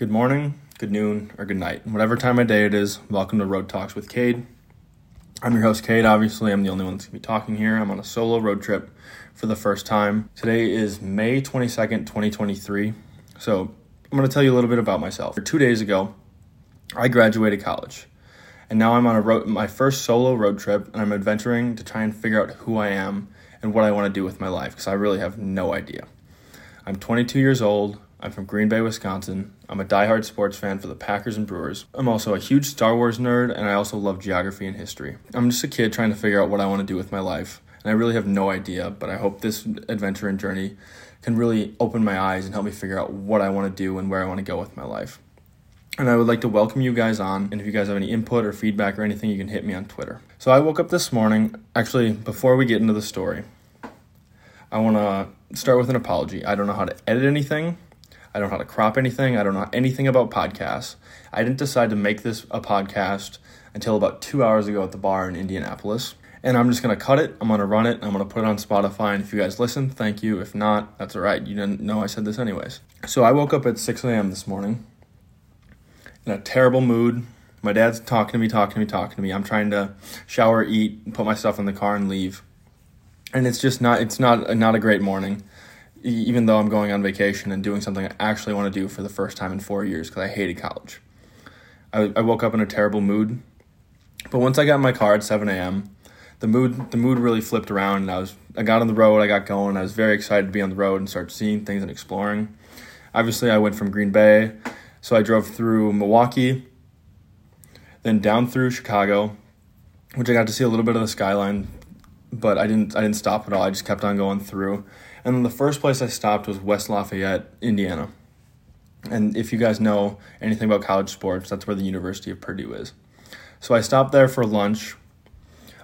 Good morning, good noon, or good night. Whatever time of day it is, welcome to Road Talks with Cade. I'm your host, Cade. Obviously, I'm the only one that's going to be talking here. I'm on a solo road trip for the first time. Today is May 22nd, 2023. So, I'm going to tell you a little bit about myself. Two days ago, I graduated college. And now I'm on a road, my first solo road trip, and I'm adventuring to try and figure out who I am and what I want to do with my life because I really have no idea. I'm 22 years old. I'm from Green Bay, Wisconsin. I'm a diehard sports fan for the Packers and Brewers. I'm also a huge Star Wars nerd, and I also love geography and history. I'm just a kid trying to figure out what I want to do with my life, and I really have no idea, but I hope this adventure and journey can really open my eyes and help me figure out what I want to do and where I want to go with my life. And I would like to welcome you guys on. And if you guys have any input or feedback or anything, you can hit me on Twitter. So I woke up this morning. Actually, before we get into the story, I want to start with an apology. I don't know how to edit anything. I don't know how to crop anything. I don't know anything about podcasts. I didn't decide to make this a podcast until about two hours ago at the bar in Indianapolis. And I'm just going to cut it. I'm going to run it. I'm going to put it on Spotify. And if you guys listen, thank you. If not, that's all right. You didn't know I said this anyways. So I woke up at 6 a.m. this morning in a terrible mood. My dad's talking to me, talking to me, talking to me. I'm trying to shower, eat, put my stuff in the car, and leave. And it's just not. It's not not a great morning even though I'm going on vacation and doing something I actually want to do for the first time in four years because I hated college. I, I woke up in a terrible mood, but once I got in my car at 7 a.m., the mood the mood really flipped around, and I was I got on the road, I got going, I was very excited to be on the road and start seeing things and exploring. Obviously, I went from Green Bay, so I drove through Milwaukee, then down through Chicago, which I got to see a little bit of the skyline, but I didn't I didn't stop at all. I just kept on going through. And then the first place I stopped was West Lafayette, Indiana. And if you guys know anything about college sports, that's where the University of Purdue is. So I stopped there for lunch.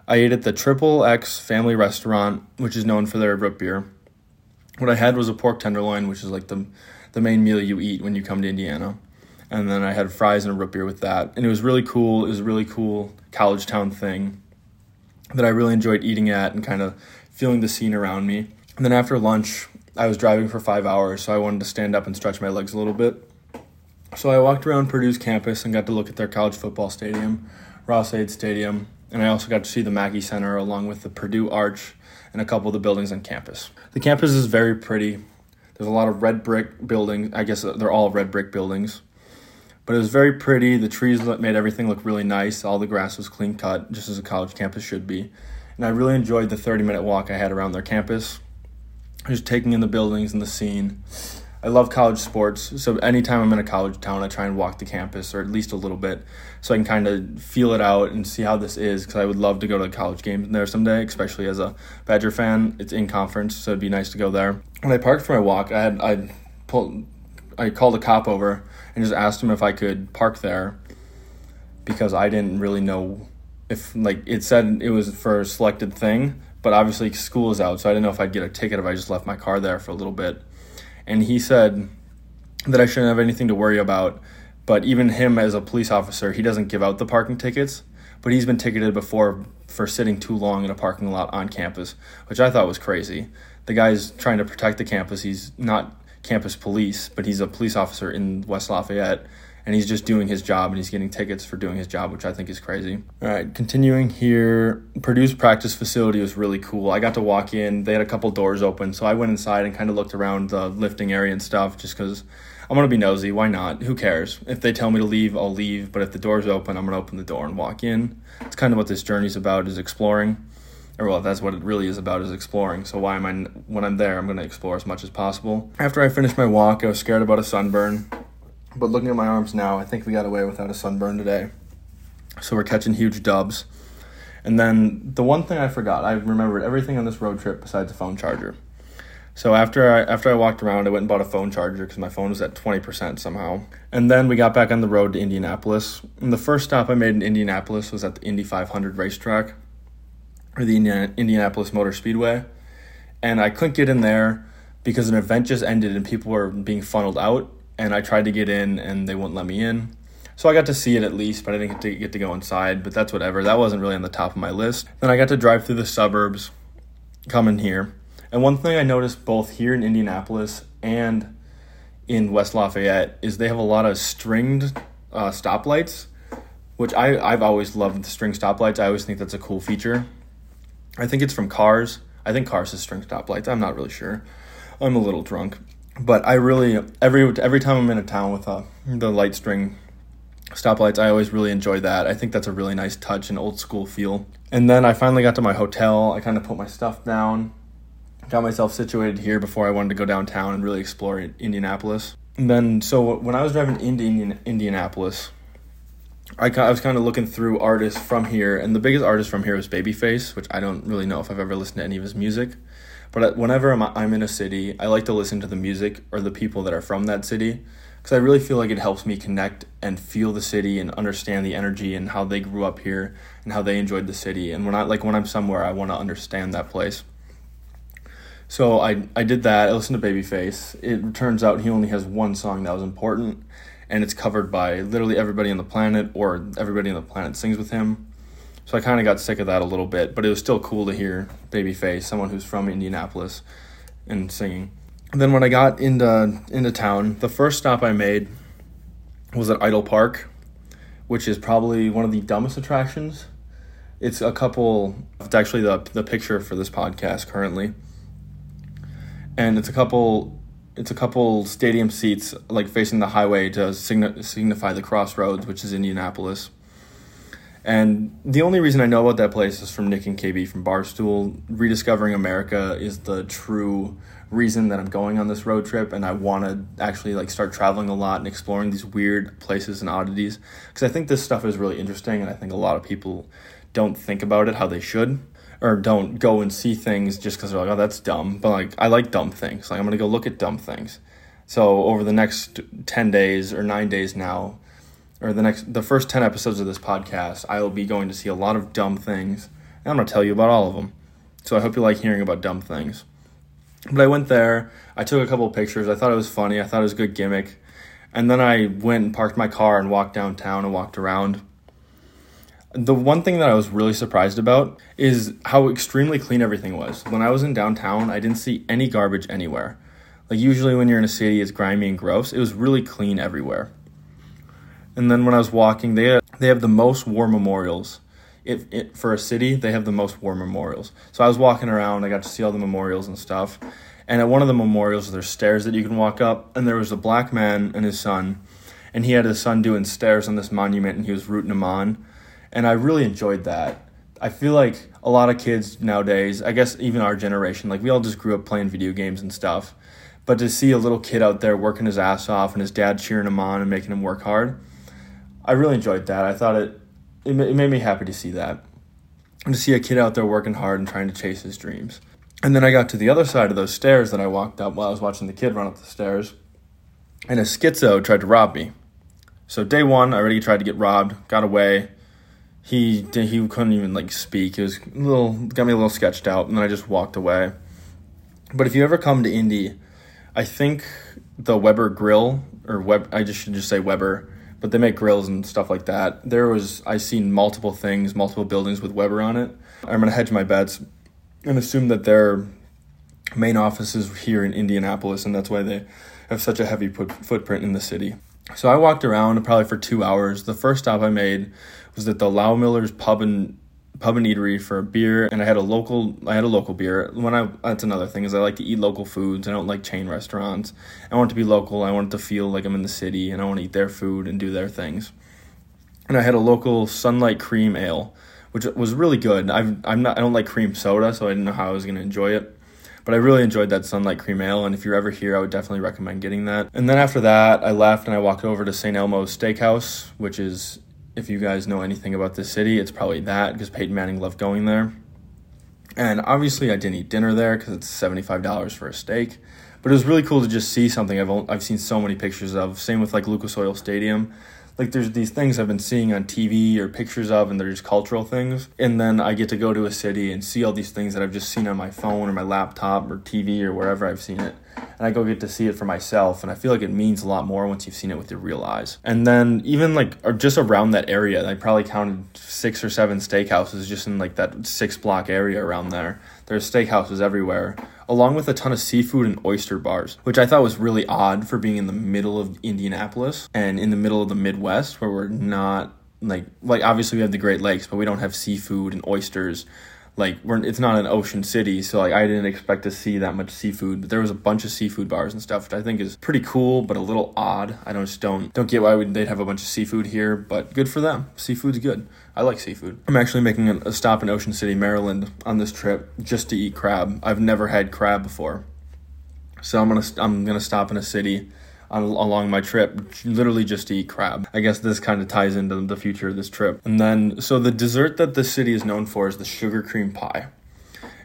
I ate at the Triple X Family Restaurant, which is known for their root beer. What I had was a pork tenderloin, which is like the the main meal you eat when you come to Indiana. And then I had fries and a root beer with that. And it was really cool. It was a really cool college town thing that I really enjoyed eating at and kind of feeling the scene around me. And then after lunch, I was driving for five hours, so I wanted to stand up and stretch my legs a little bit. So I walked around Purdue's campus and got to look at their college football stadium, Ross-Ade Stadium, and I also got to see the Mackey Center along with the Purdue Arch and a couple of the buildings on campus. The campus is very pretty. There's a lot of red brick buildings. I guess they're all red brick buildings. But it was very pretty. The trees made everything look really nice. All the grass was clean cut, just as a college campus should be. And I really enjoyed the 30 minute walk I had around their campus just taking in the buildings and the scene. I love college sports, so anytime I'm in a college town, I try and walk the campus or at least a little bit so I can kind of feel it out and see how this is because I would love to go to college games there someday, especially as a Badger fan. It's in conference, so it'd be nice to go there. When I parked for my walk, I had I pulled I called a cop over and just asked him if I could park there because I didn't really know if like it said it was for a selected thing, but obviously school is out, so I didn't know if I'd get a ticket if I just left my car there for a little bit. And he said that I shouldn't have anything to worry about. But even him as a police officer, he doesn't give out the parking tickets. But he's been ticketed before for sitting too long in a parking lot on campus, which I thought was crazy. The guy's trying to protect the campus. He's not campus police, but he's a police officer in West Lafayette and he's just doing his job and he's getting tickets for doing his job, which I think is crazy. All right, continuing here, Purdue's practice facility was really cool. I got to walk in, they had a couple doors open, so I went inside and kind of looked around the lifting area and stuff just because I'm gonna be nosy. Why not? Who cares? If they tell me to leave, I'll leave. But if the door's open, I'm gonna open the door and walk in. It's kind of what this journey's about: is exploring. Or well, that's what it really is about: is exploring. So why am I? When I'm there, I'm gonna explore as much as possible. After I finished my walk, I was scared about a sunburn. But looking at my arms now, I think we got away without a sunburn today. So we're catching huge dubs. And then the one thing I forgot, I remembered everything on this road trip besides a phone charger. So after I after I walked around, I went and bought a phone charger because my phone was at twenty percent somehow. And then we got back on the road to Indianapolis. And the first stop I made in Indianapolis was at the Indy 500 racetrack, or the Indianapolis Motor Speedway. And I couldn't get in there because an event just ended and people were being funneled out and I tried to get in and they wouldn't let me in. So I got to see it at least, but I didn't get to get to go inside. But that's whatever. That wasn't really on the top of my list. Then I got to drive through the suburbs, coming here. And one thing I noticed both here in Indianapolis and in West Lafayette is they have a lot of stringed uh, stoplights, which I I've always loved the string stoplights. I always think that's a cool feature. I think it's from Cars. I think Cars is string stoplights. I'm not really sure. I'm a little drunk, but I really every every time I'm in a town with uh, the light string stoplights, I always really enjoy that. I think that's a really nice touch and old school feel. And then I finally got to my hotel. I kind of put my stuff down got myself situated here before I wanted to go downtown and really explore Indianapolis. And then, so when I was driving into Indian, Indianapolis, I, I was kind of looking through artists from here, and the biggest artist from here was Babyface, which I don't really know if I've ever listened to any of his music. But whenever I'm, I'm in a city, I like to listen to the music or the people that are from that city because I really feel like it helps me connect and feel the city and understand the energy and how they grew up here and how they enjoyed the city. And when I like when I'm somewhere, I want to understand that place. So I I did that. I listened to Babyface. It turns out he only has one song that was important, and it's covered by literally everybody on the planet, or everybody on the planet sings with him. So I kind of got sick of that a little bit, but it was still cool to hear Babyface, someone who's from Indianapolis, and singing. And then when I got into into town, the first stop I made was at Idle Park, which is probably one of the dumbest attractions. It's a couple. It's actually the the picture for this podcast currently and it's a couple it's a couple stadium seats like facing the highway to signi- signify the crossroads which is indianapolis and the only reason i know about that place is from nick and kb from barstool rediscovering america is the true reason that i'm going on this road trip and i want to actually like start traveling a lot and exploring these weird places and oddities because i think this stuff is really interesting and i think a lot of people don't think about it how they should or don't go and see things just because they're like, oh, that's dumb. But like, I like dumb things. Like, I'm gonna go look at dumb things. So over the next ten days or nine days now, or the next the first ten episodes of this podcast, I will be going to see a lot of dumb things, and I'm gonna tell you about all of them. So I hope you like hearing about dumb things. But I went there. I took a couple pictures. I thought it was funny. I thought it was a good gimmick. And then I went and parked my car and walked downtown and walked around the one thing that I was really surprised about is how extremely clean everything was. When I was in downtown, I didn't see any garbage anywhere. Like usually when you're in a city, it's grimy and gross. It was really clean everywhere. And then when I was walking, they they have the most war memorials. If it, for a city, they have the most war memorials. So I was walking around, I got to see all the memorials and stuff. And at one of the memorials, there's stairs that you can walk up, and there was a black man and his son, and he had his son doing stairs on this monument, and he was rooting him on and I really enjoyed that. I feel like a lot of kids nowadays, I guess even our generation, like we all just grew up playing video games and stuff. But to see a little kid out there working his ass off and his dad cheering him on and making him work hard, I really enjoyed that. I thought it it, made me happy to see that. And to see a kid out there working hard and trying to chase his dreams. And then I got to the other side of those stairs that I walked up while I was watching the kid run up the stairs. And a schizo tried to rob me. So day one, I already tried to get robbed, got away, he he couldn't even like speak. It was a little got me a little sketched out, and then I just walked away. But if you ever come to Indy, I think the Weber Grill or Web I just should just say Weber, but they make grills and stuff like that. There was I seen multiple things, multiple buildings with Weber on it. I'm gonna hedge my bets and assume that their main office is here in Indianapolis, and that's why they have such a heavy put, footprint in the city. So I walked around probably for two hours. The first stop I made was at the Loughmiller's Pub and Pub and Eatery for a beer, and I had a local. I had a local beer. When I that's another thing is I like to eat local foods. I don't like chain restaurants. I want to be local. I want to feel like I'm in the city, and I want to eat their food and do their things. And I had a local Sunlight Cream Ale, which was really good. I've, I'm not. I don't like cream soda, so I didn't know how I was going to enjoy it. But I really enjoyed that Sunlight Cream Ale, and if you're ever here, I would definitely recommend getting that. And then after that, I left and I walked over to St. Elmo's Steakhouse, which is, if you guys know anything about the city, it's probably that because Peyton Manning loved going there. And obviously, I didn't eat dinner there because it's $75 for a steak. But it was really cool to just see something I've, I've seen so many pictures of. Same with like Lucas Oil Stadium. like there's these things I've been seeing on TV or pictures of, and they're just cultural things. And then I get to go to a city and see all these things that I've just seen on my phone or my laptop or TV or wherever I've seen it. And I go get to see it for myself, and I feel like it means a lot more once you've seen it with your real eyes. And then even like just around that area, I probably counted six or seven steakhouses just in like that six block area around there. There's steakhouses everywhere, along with a ton of seafood and oyster bars, which I thought was really odd for being in the middle of Indianapolis and in the middle of the Midwest, where we're not like like obviously we have the Great Lakes, but we don't have seafood and oysters like we're it's not an ocean city so like i didn't expect to see that much seafood but there was a bunch of seafood bars and stuff which i think is pretty cool but a little odd. I don't just don't don't get why they'd have a bunch of seafood here but good for them. Seafood's good. I like seafood. I'm actually making a, a stop in ocean city maryland on this trip just to eat crab. I've never had crab before. So i'm gonna i'm gonna stop in a city on, along my trip, literally just to eat crab. I guess this kind of ties into the future of this trip. And then, so the dessert that this city is known for is the sugar cream pie.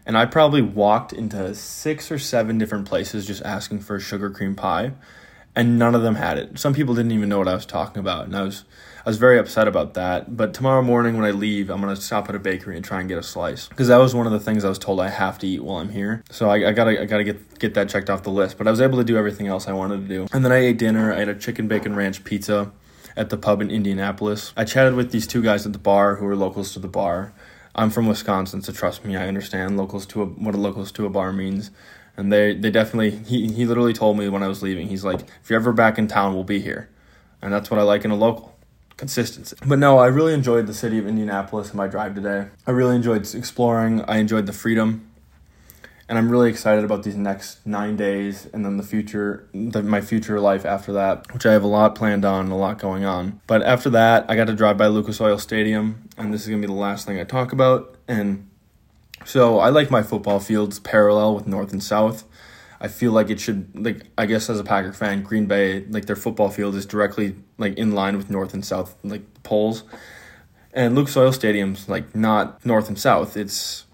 And I probably walked into six or seven different places just asking for a sugar cream pie, and none of them had it. Some people didn't even know what I was talking about, and I was I was very upset about that. But tomorrow morning when I leave, I'm gonna stop at a bakery and try and get a slice because that was one of the things I was told I have to eat while I'm here. So I, I gotta I gotta get get that checked off the list. But I was able to do everything else I wanted to do. And then I ate dinner. I had a chicken bacon ranch pizza at the pub in Indianapolis. I chatted with these two guys at the bar who were locals to the bar. I'm from Wisconsin, so trust me, I understand locals to a, what a locals to a bar means. And they, they definitely, he, he literally told me when I was leaving, he's like, if you're ever back in town, we'll be here. And that's what I like in a local consistency. But no, I really enjoyed the city of Indianapolis and my drive today. I really enjoyed exploring. I enjoyed the freedom. And I'm really excited about these next nine days and then the future, the, my future life after that, which I have a lot planned on, a lot going on. But after that, I got to drive by Lucas Oil Stadium, and this is going to be the last thing I talk about. And so I like my football fields parallel with north and south. I feel like it should like I guess as a Packer fan, Green Bay like their football field is directly like in line with north and south like poles, and Luke Oil Stadium's like not north and south. It's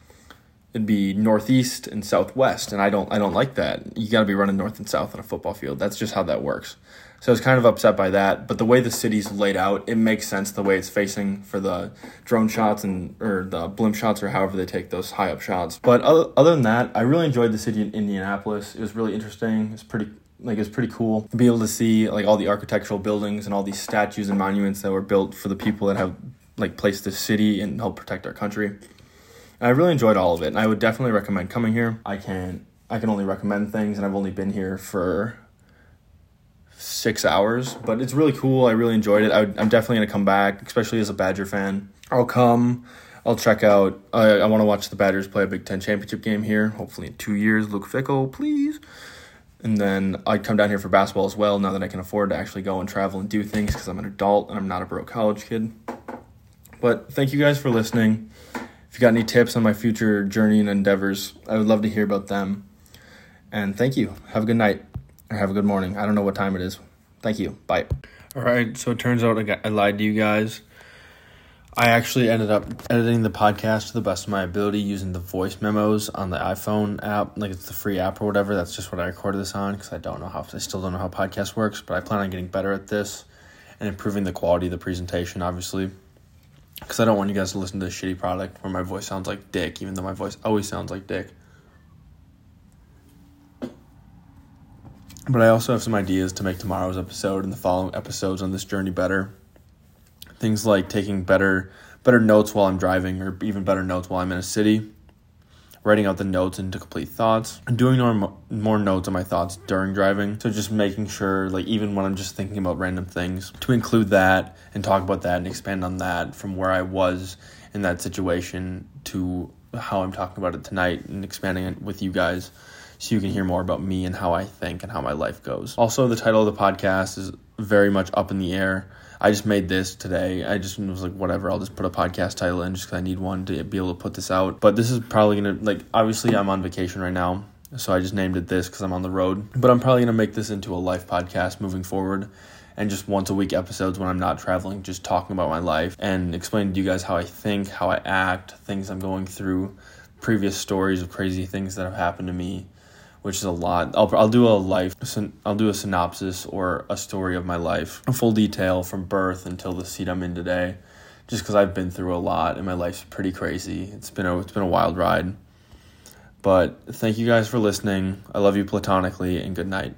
it'd be northeast and southwest, and I don't I don't like that. You got to be running north and south on a football field. That's just how that works. So I was kind of upset by that. But the way the city's laid out, it makes sense the way it's facing for the drone shots and or the blimp shots or however they take those high up shots. But other, other than that, I really enjoyed the city in Indianapolis. It was really interesting. It's pretty like it's pretty cool to be able to see like all the architectural buildings and all these statues and monuments that were built for the people that have like placed this city and help protect our country. I really enjoyed all of it, and I would definitely recommend coming here. I can I can only recommend things, and I've only been here for six hours, but it's really cool. I really enjoyed it. I am definitely gonna come back, especially as a Badger fan. I'll come. I'll check out. I, I want to watch the Badgers play a Big Ten championship game here. Hopefully in two years. Luke Fickell, please. And then I'd come down here for basketball as well. Now that I can afford to actually go and travel and do things because I'm an adult and I'm not a broke college kid. But thank you guys for listening. You got any tips on my future journey and endeavors, I would love to hear about them. And thank you. Have a good night or have a good morning. I don't know what time it is. Thank you. Bye. All right. So it turns out I, got, I lied to you guys. I actually ended up editing the podcast to the best of my ability using the voice memos on the iPhone app, like it's the free app or whatever. That's just what I recorded this on because I don't know how I still don't know how podcast works, but I plan on getting better at this and improving the quality of the presentation, obviously. Because I don't want you guys to listen to a shitty product where my voice sounds like dick, even though my voice always sounds like dick. But I also have some ideas to make tomorrow's episode and the following episodes on this journey better. Things like taking better better notes while I'm driving or even better notes while I'm in a city. Writing out the notes into complete thoughts and doing more, more notes on my thoughts during driving. So just making sure, like, even when I'm just thinking about random things, to include that and talk about that and expand on that from where I was in that situation to how I'm talking about it tonight and expanding it with you guys so you can hear more about me and how I think and how my life goes. Also, the title of the podcast is very much up in the air. I just made this today. I just was like, whatever, I'll just put a podcast title in just because I need one to be able to put this out. But this is probably going to, like, obviously, I'm on vacation right now. So I just named it this because I'm on the road. But I'm probably going to make this into a life podcast moving forward and just once a week episodes when I'm not traveling, just talking about my life and explaining to you guys how I think, how I act, things I'm going through, previous stories of crazy things that have happened to me which is a lot. I'll, I'll do a life, I'll do a synopsis or a story of my life, a full detail from birth until the seat I'm in today, just because I've been through a lot and my life's pretty crazy. It's been a, it's been a wild ride. But thank you guys for listening. I love you platonically and good night.